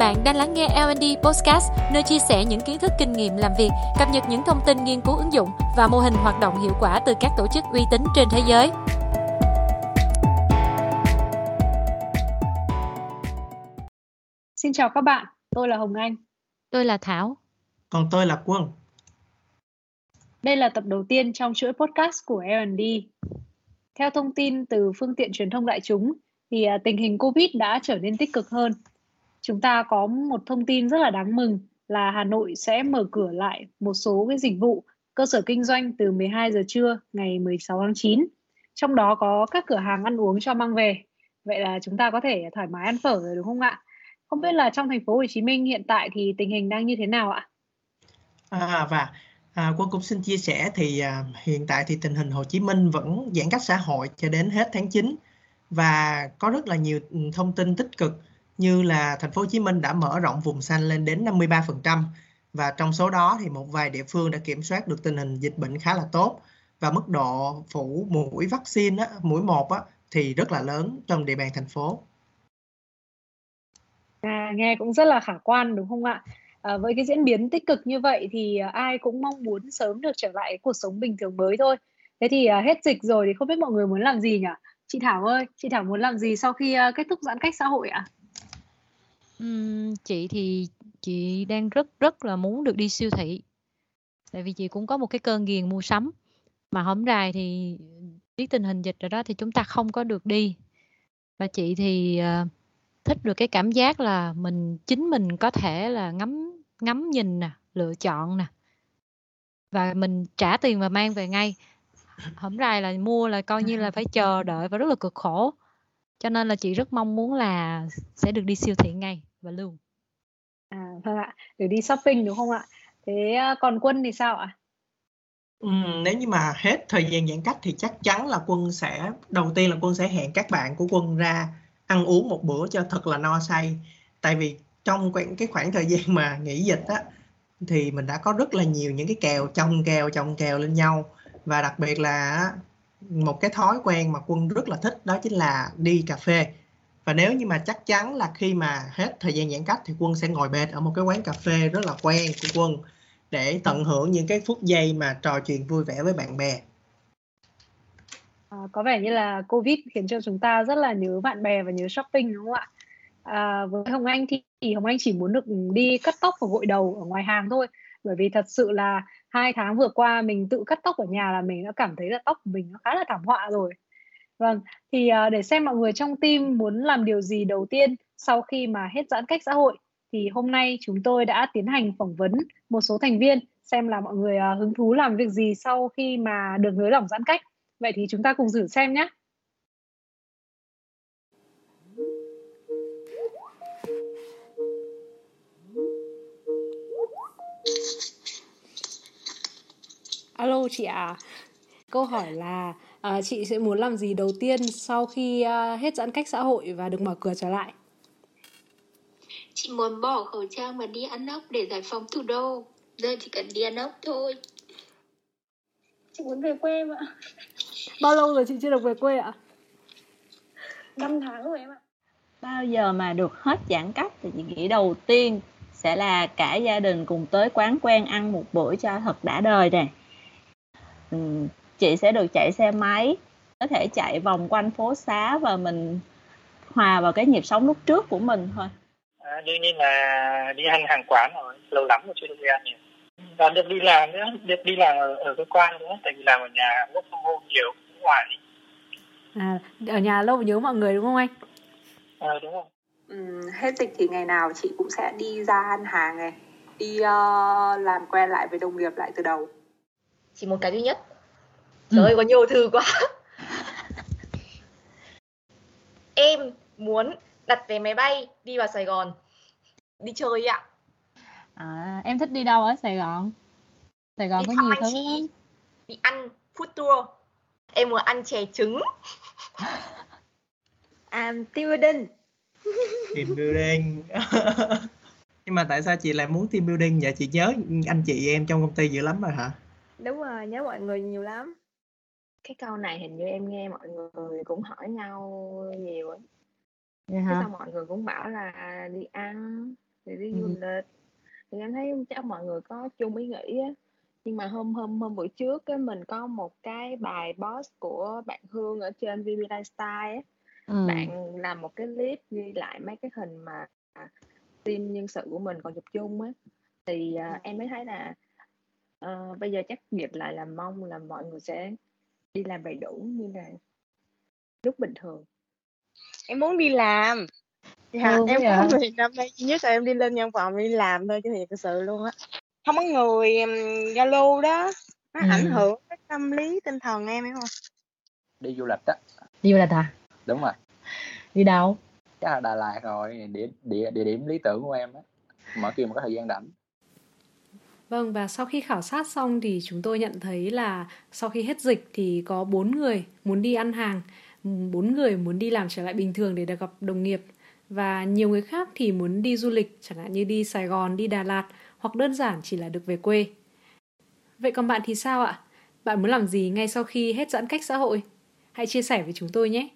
Bạn đang lắng nghe L&D Podcast, nơi chia sẻ những kiến thức kinh nghiệm làm việc, cập nhật những thông tin nghiên cứu ứng dụng và mô hình hoạt động hiệu quả từ các tổ chức uy tín trên thế giới. Xin chào các bạn, tôi là Hồng Anh. Tôi là Thảo. Còn tôi là Quân. Đây là tập đầu tiên trong chuỗi podcast của L&D. Theo thông tin từ phương tiện truyền thông đại chúng, thì à, tình hình Covid đã trở nên tích cực hơn. Chúng ta có một thông tin rất là đáng mừng là Hà Nội sẽ mở cửa lại một số cái dịch vụ cơ sở kinh doanh từ 12 giờ trưa ngày 16 tháng 9. Trong đó có các cửa hàng ăn uống cho mang về. Vậy là chúng ta có thể thoải mái ăn phở rồi đúng không ạ? Không biết là trong thành phố Hồ Chí Minh hiện tại thì tình hình đang như thế nào ạ? À, và à, Quân cũng xin chia sẻ thì à, hiện tại thì tình hình Hồ Chí Minh vẫn giãn cách xã hội cho đến hết tháng 9 và có rất là nhiều ừ, thông tin tích cực như là thành phố Hồ Chí Minh đã mở rộng vùng xanh lên đến 53% và trong số đó thì một vài địa phương đã kiểm soát được tình hình dịch bệnh khá là tốt và mức độ phủ mũi vaccine á, mũi một á, thì rất là lớn trong địa bàn thành phố. À, nghe cũng rất là khả quan đúng không ạ? À, với cái diễn biến tích cực như vậy thì à, ai cũng mong muốn sớm được trở lại cuộc sống bình thường mới thôi. Thế thì à, hết dịch rồi thì không biết mọi người muốn làm gì nhỉ? Chị Thảo ơi, chị Thảo muốn làm gì sau khi à, kết thúc giãn cách xã hội ạ? Ừm, chị thì chị đang rất rất là muốn được đi siêu thị. Tại vì chị cũng có một cái cơn ghiền mua sắm. Mà hổng rày thì biết tình hình dịch rồi đó thì chúng ta không có được đi. Và chị thì, ờ, thích được cái cảm giác là mình chính mình có thể là ngắm ngắm nhìn nè, lựa chọn nè. Và mình trả tiền và mang về ngay. Hổng rày là mua là coi như là phải chờ đợi và rất là cực khổ. Cho nên là chị rất mong muốn là sẽ được đi siêu thị ngay và luôn. À, vâng ạ, được đi shopping đúng không ạ? Thế à, còn Quân thì sao ạ? Ừm, nếu như mà hết thời gian giãn cách thì chắc chắn là Quân sẽ đầu tiên là Quân sẽ hẹn các bạn của Quân ra ăn uống một bữa cho thật là no say. Tại vì trong cái cái khoảng thời gian mà nghỉ dịch á thì mình đã có rất là nhiều những cái kèo chồng kèo chồng kèo lên nhau và đặc biệt là một cái thói quen mà Quân rất là thích đó chính là đi cà phê. Và nếu như mà chắc chắn là khi mà hết thời gian giãn cách thì Quân sẽ ngồi bệt ở một cái quán cà phê rất là quen của Quân để tận hưởng những cái phút giây mà trò chuyện vui vẻ với bạn bè. À, có vẻ như là Covid khiến cho chúng ta rất là nhớ bạn bè và nhớ shopping đúng không ạ? À, với Hồng Anh thì, thì Hồng Anh chỉ muốn được đi cắt tóc và gội đầu ở ngoài hàng thôi bởi vì thật sự là hai tháng vừa qua mình tự cắt tóc ở nhà là mình đã cảm thấy là tóc của mình nó khá là thảm họa rồi vâng thì uh, để xem mọi người trong team muốn làm điều gì đầu tiên sau khi mà hết giãn cách xã hội thì hôm nay chúng tôi đã tiến hành phỏng vấn một số thành viên xem là mọi người uh, hứng thú làm việc gì sau khi mà được nới lỏng giãn cách vậy thì chúng ta cùng thử xem nhé Alo chị ạ. À. Câu hỏi là à, chị sẽ muốn làm gì đầu tiên sau khi à, hết giãn cách xã hội và được mở cửa trở lại? Chị muốn bỏ khẩu trang và đi ăn ốc để giải phóng thủ đô. Giờ chỉ cần đi ăn ốc thôi. Chị muốn về quê mà. Bao lâu rồi chị chưa được về quê ạ? 5 tháng rồi em ạ. Bao giờ mà được hết giãn cách thì chị nghĩ đầu tiên sẽ là cả gia đình cùng tới quán quen ăn một bữa cho thật đã đời nè chị sẽ được chạy xe máy có thể chạy vòng quanh phố xá và mình hòa vào cái nhịp sống lúc trước của mình thôi. À, đương nhiên là đi ăn hàng quán rồi lâu lắm rồi chưa được đi ăn nhiều và được đi làm nữa được đi làm ở, ở cơ quan nữa tại vì làm ở nhà work from home nhiều ngoài. À ở nhà lâu nhớ mọi người đúng không anh? À, đúng không ừ, hết dịch thì ngày nào chị cũng sẽ đi ra ăn hàng này đi uh, làm quen lại với đồng nghiệp lại từ đầu. Chỉ một cái duy nhất. Trời ơi có nhiều thứ quá. Em muốn đặt vé máy bay đi vào Sài Gòn. Đi chơi ạ. À, em thích đi đâu ở Sài Gòn? Sài Gòn đi có nhiều thứ lắm. Đi ăn food tour. Em muốn ăn chè trứng. À, team building team building. Nhưng mà tại sao chị lại muốn team building? Vậy chị nhớ anh chị em trong công ty dữ lắm rồi hả? Đúng rồi nhớ mọi người nhiều lắm cái câu này hình như em nghe mọi người cũng hỏi nhau nhiều ấy hả? sao mọi người cũng bảo là đi ăn để đi Ừ. du lịch thì em thấy chắc mọi người có chung ý nghĩ á nhưng mà hôm hôm hôm bữa trước cái mình có một cái bài post của bạn Hương ở trên VB Lifestyle á Ừ. bạn làm một cái clip ghi lại mấy cái hình mà team nhân sự của mình còn chụp chung á thì à, em mới thấy là ờ, bây giờ chắc dịp lại là mong là mọi người sẽ đi làm đầy đủ như là lúc bình thường. Em muốn đi làm. Dạ quá em có việc năm nay. Duy nhất là em đi lên văn phòng đi làm thôi chứ thiệt thực sự luôn á. Không có người giao lưu đó. Nó Ừ. ảnh hưởng cái tâm lý tinh thần em hiểu không? Đi du lịch á. Đi du lịch à? đúng rồi. Đi đâu? chắc là Đà Lạt rồi. Địa địa địa điểm lý tưởng của em á. Mỗi khi mà có thời gian rảnh Vâng và sau khi khảo sát xong thì chúng tôi nhận thấy là sau khi hết dịch thì có 4 người muốn đi ăn hàng, 4 người muốn đi làm trở lại bình thường để được gặp đồng nghiệp và nhiều người khác thì muốn đi du lịch chẳng hạn như đi Sài Gòn, đi Đà Lạt hoặc đơn giản chỉ là được về quê. Vậy còn bạn thì sao ạ? Bạn muốn làm gì ngay sau khi hết giãn cách xã hội? Hãy chia sẻ với chúng tôi nhé.